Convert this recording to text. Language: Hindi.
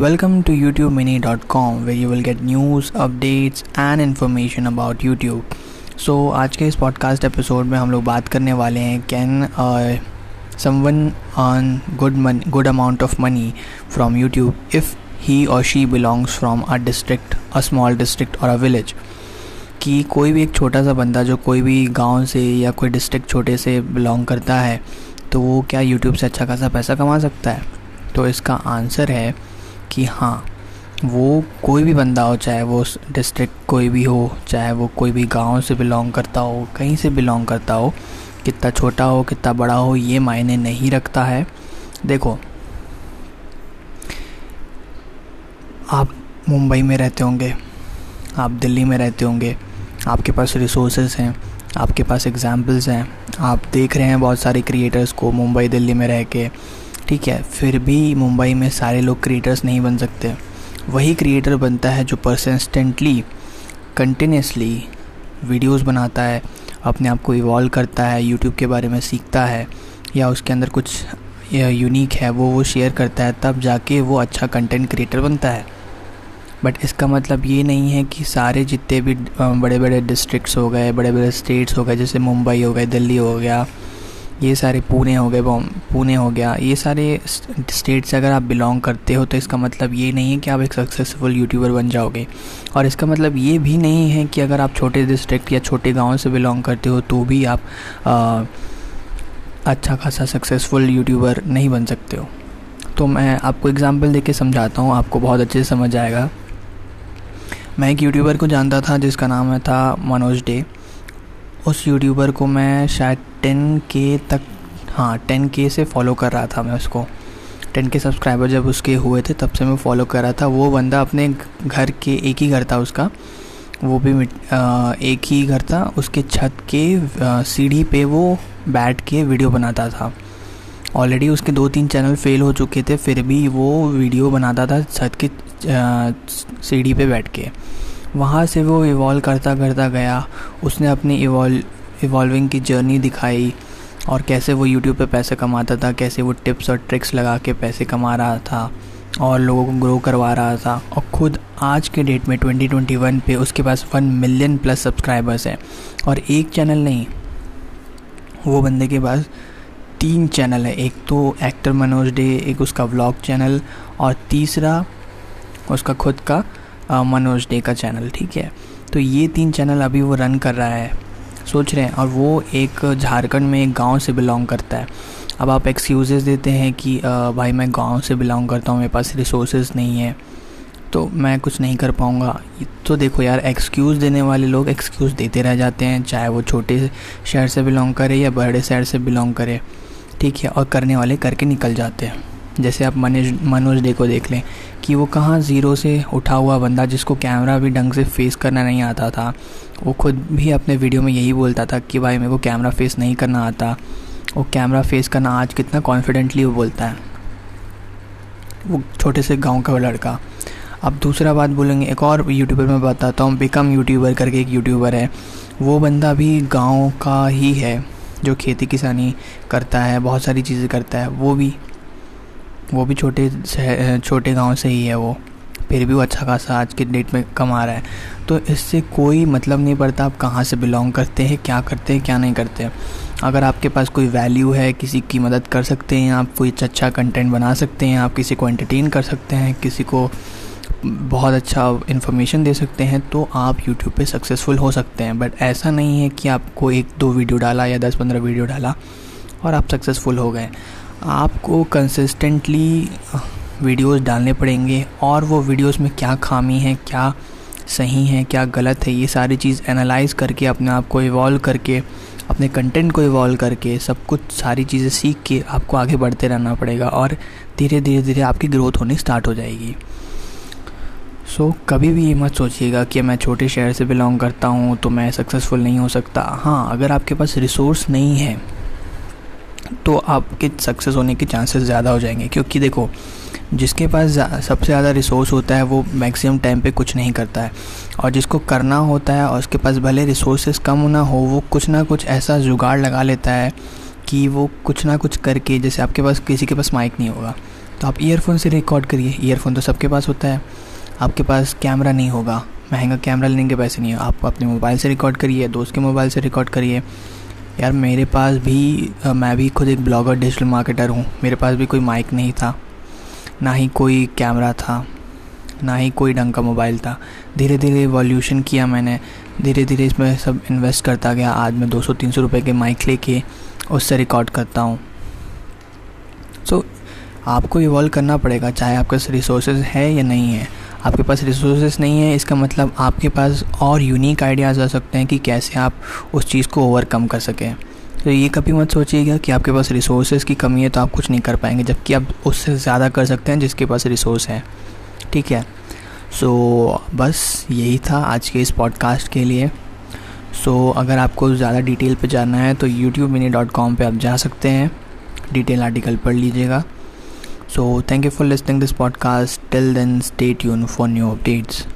Welcome to YouTubeMini.com where you will get news, updates and information about YouTube. So आज के इस पॉडकास्ट एपिसोड में हम लोग बात करने वाले हैं can someone earn good man good amount of money from YouTube if he or she belongs from a district a small district or a village कि कोई भी एक छोटा सा बंदा जो कोई भी गाँव से या कोई डिस्ट्रिक्ट छोटे से बिलोंग करता है तो वो क्या यूट्यूब से अच्छा खासा पैसा कमा सकता है तो इसका आंसर है कि हाँ वो कोई भी बंदा हो, चाहे वो डिस्ट्रिक्ट कोई भी हो, चाहे वो कोई भी गाँव से बिलोंग करता हो, कहीं से बिलोंग करता हो, कितना छोटा हो, कितना बड़ा हो, ये मायने नहीं रखता है। देखो, आप मुंबई में रहते होंगे, आप दिल्ली में रहते होंगे, आपके पास रिसोर्सेज हैं, आपके पास एग्जाम्पल्स हैं, आप देख रहे हैं बहुत सारे क्रिएटर्स को मुंबई, दिल्ली में रह के ठीक है, फिर भी मुंबई में सारे लोग क्रिएटर्स नहीं बन सकते। वही क्रिएटर बनता है जो परसिस्टेंटली कंटिन्यूसली वीडियोस बनाता है, अपने आप को इवॉल्व करता है यूट्यूब के बारे में सीखता है, या उसके अंदर कुछ यूनिक है, वो वो शेयर करता है, तब जाके वो अच्छा कंटेंट क्रिएटर बनता है। बट इसका मतलब ये नहीं है कि सारे जितने भी बड़े बड़े डिस्ट्रिक्ट्स हो गए बड़े बड़े स्टेट्स हो गए, जैसे मुंबई हो गए, दिल्ली हो गया ये सारे पुणे हो गए पुणे हो गया ये सारे स्टेट से अगर आप बिलोंग करते हो तो इसका मतलब ये नहीं है कि आप एक सक्सेसफुल यूट्यूबर बन जाओगे। और इसका मतलब ये भी नहीं है कि अगर आप छोटे डिस्ट्रिक्ट या छोटे गाँव से बिलोंग करते हो तो भी आप आ, अच्छा खासा सक्सेसफुल यूट्यूबर नहीं बन सकते हो। तो मैं आपको एग्जांपल देके समझाता हूँ आपको बहुत अच्छे से समझ आएगा। मैं एक यूट्यूबर को जानता था जिसका नाम था मनोज डे। उस यूट्यूबर को मैं शायद टेन के तक हाँ टेन के से फॉलो कर रहा था मैं उसको। टेन के सब्सक्राइबर जब उसके हुए थे तब से मैं फॉलो कर रहा था। वो बंदा अपने घर के एक ही घर था उसका। वो भी आ, एक ही घर था। उसके छत के सीढ़ी पे वो बैठ के वीडियो बनाता था। ऑलरेडी उसके दो तीन चैनल फेल हो चुके थे फिर भी वो वीडियो बनाता था छत की सीढ़ी पे बैठ के। वहाँ से वो इवॉल्व करता करता गया। उसने अपनी इवॉल्व इवॉल्विंग की जर्नी दिखाई और कैसे वो यूट्यूब पे पैसे कमाता था, कैसे वो टिप्स और ट्रिक्स लगा के पैसे कमा रहा था और लोगों को ग्रो करवा रहा था। और ख़ुद आज के डेट में 2021 पे उसके पास वन मिलियन प्लस सब्सक्राइबर्स हैं। और एक चैनल नहीं, वो बंदे के पास तीन चैनल है। एक तो एक्टर मनोज डे एक उसका व्लॉग चैनल और तीसरा उसका खुद का मनोज डे का चैनल, ठीक है? तो ये तीन चैनल अभी वो रन कर रहा है, सोच रहे हैं, और वो एक झारखंड में एक गाँव से बिलोंग करता है। अब आप एक्सक्यूज़ेस देते हैं कि भाई मैं गाँव से बिलोंग करता हूँ, मेरे पास रिसोर्सेज नहीं है तो मैं कुछ नहीं कर पाऊँगा। तो देखो यार एक्सक्यूज़ देने वाले लोग एक्सक्यूज़ देते रह जाते हैं, चाहे वो छोटे शहर से बिलोंग करे या बड़े शहर से बिलोंग करे, ठीक है? और करने वाले करके निकल जाते हैं। जैसे आप मनीष, मनोज डे को देख लें, कि वो कहाँ ज़ीरो से उठा हुआ बंदा जिसको कैमरा भी ढंग से फेस करना नहीं आता था। वो खुद भी अपने वीडियो में यही बोलता था कि भाई मेरे को कैमरा फेस नहीं करना आता। वो कैमरा फेस करना आज कितना कॉन्फिडेंटली वो बोलता है। वो छोटे से गाँव का लड़का। अब दूसरा बात बोलेंगे, एक और यूट्यूबर मैं बताता हूँ बिकम यूट्यूबर करके एक यूट्यूबर है। वो बंदा भी गाँव का ही है, जो खेती किसानी करता है, बहुत सारी चीज़ें करता है। वो भी वो भी छोटे छोटे गाँव से ही है वो। फिर भी वो अच्छा खासा आज के डेट में कमा रहा है। तो इससे कोई मतलब नहीं पड़ता आप कहाँ से बिलोंग करते हैं, क्या करते हैं, क्या नहीं करते। हैं अगर आपके पास कोई वैल्यू है, किसी की मदद कर सकते हैं, आप कोई अच्छा कंटेंट बना सकते हैं, आप किसी को एंटरटेन कर सकते हैं, किसी को बहुत अच्छा इन्फॉर्मेशन दे सकते हैं तो आप यूट्यूब पे सक्सेसफुल हो सकते हैं। बट ऐसा नहीं है कि आपको एक दो वीडियो डाला या दस पंद्रह वीडियो डाला और आप सक्सेसफुल हो गए। आपको कंसिस्टेंटली वीडियोस डालने पड़ेंगे और वो वीडियोस में क्या खामी है क्या सही है क्या गलत है ये सारी चीज़ एनालाइज करके अपने आप को इवॉल्व करके अपने कंटेंट को इवॉल्व करके सब कुछ सारी चीज़ें सीख के आपको आगे बढ़ते रहना पड़ेगा और धीरे धीरे धीरे आपकी ग्रोथ होनी स्टार्ट हो जाएगी। सो so, कभी भी ये मत सोचिएगा कि मैं छोटे शहर से बिलोंग करता हूँ तो मैं सक्सेसफुल नहीं हो सकता। हाँ अगर आपके पास रिसोर्स नहीं है तो आपके सक्सेस होने के चांसेस ज़्यादा हो जाएँगे। क्योंकि देखो, जिसके पास सबसे ज़्यादा रिसोर्स होता है, वो मैक्सिमम टाइम पे कुछ नहीं करता है। और जिसको करना होता है, और उसके पास भले रिसोर्सेज कम ना हो, वो कुछ ना कुछ ऐसा जुगाड़ लगा लेता है कि वो कुछ ना कुछ करके, जैसे आपके पास किसी के पास माइक नहीं होगा। तो आप ईयरफोन से रिकॉर्ड करिए। ईयरफोन तो सबके पास होता है। आपके पास कैमरा नहीं होगा। महँगा कैमरा लेने के पैसे नहीं है। आप अपने मोबाइल से रिकॉर्ड करिए, दोस्त के मोबाइल से रिकॉर्ड करिए। यार मेरे पास भी मैं भी खुद एक ब्लॉगर डिजिटल मार्केटर हूँ। मेरे पास भी कोई माइक नहीं था ना ही कोई कैमरा था ना ही कोई ढंग का मोबाइल था। धीरे धीरे वॉल्यूशन किया मैंने। धीरे धीरे इसमें सब इन्वेस्ट करता गया। आज मैं 200-300 रुपए के माइक लेके उससे रिकॉर्ड करता हूँ। सो so, आपको इवॉल्व करना पड़ेगा चाहे आपके पास रिसोर्सेज है या नहीं है। आपके पास रिसोर्सेज नहीं है इसका मतलब आपके पास और यूनिक आइडियाज़ आ सकते हैं कि कैसे आप उस चीज़ को ओवरकम कर सकें। तो ये कभी मत सोचिएगा कि आपके पास रिसोर्सेज की कमी है तो आप कुछ नहीं कर पाएँगे जबकि आप उससे ज़्यादा कर सकते हैं जिसके पास रिसोर्स है। ठीक है? सो so, बस यही था आज के इस पॉडकास्ट के लिए। सो so, अगर आपको ज़्यादा डिटेल पे जानना है तो यूट्यूब मिनी डॉट कॉम पर आप जा सकते हैं। डिटेल आर्टिकल पढ़ लीजिएगा। So thank you for listening this podcast. Till then, stay tuned for new updates.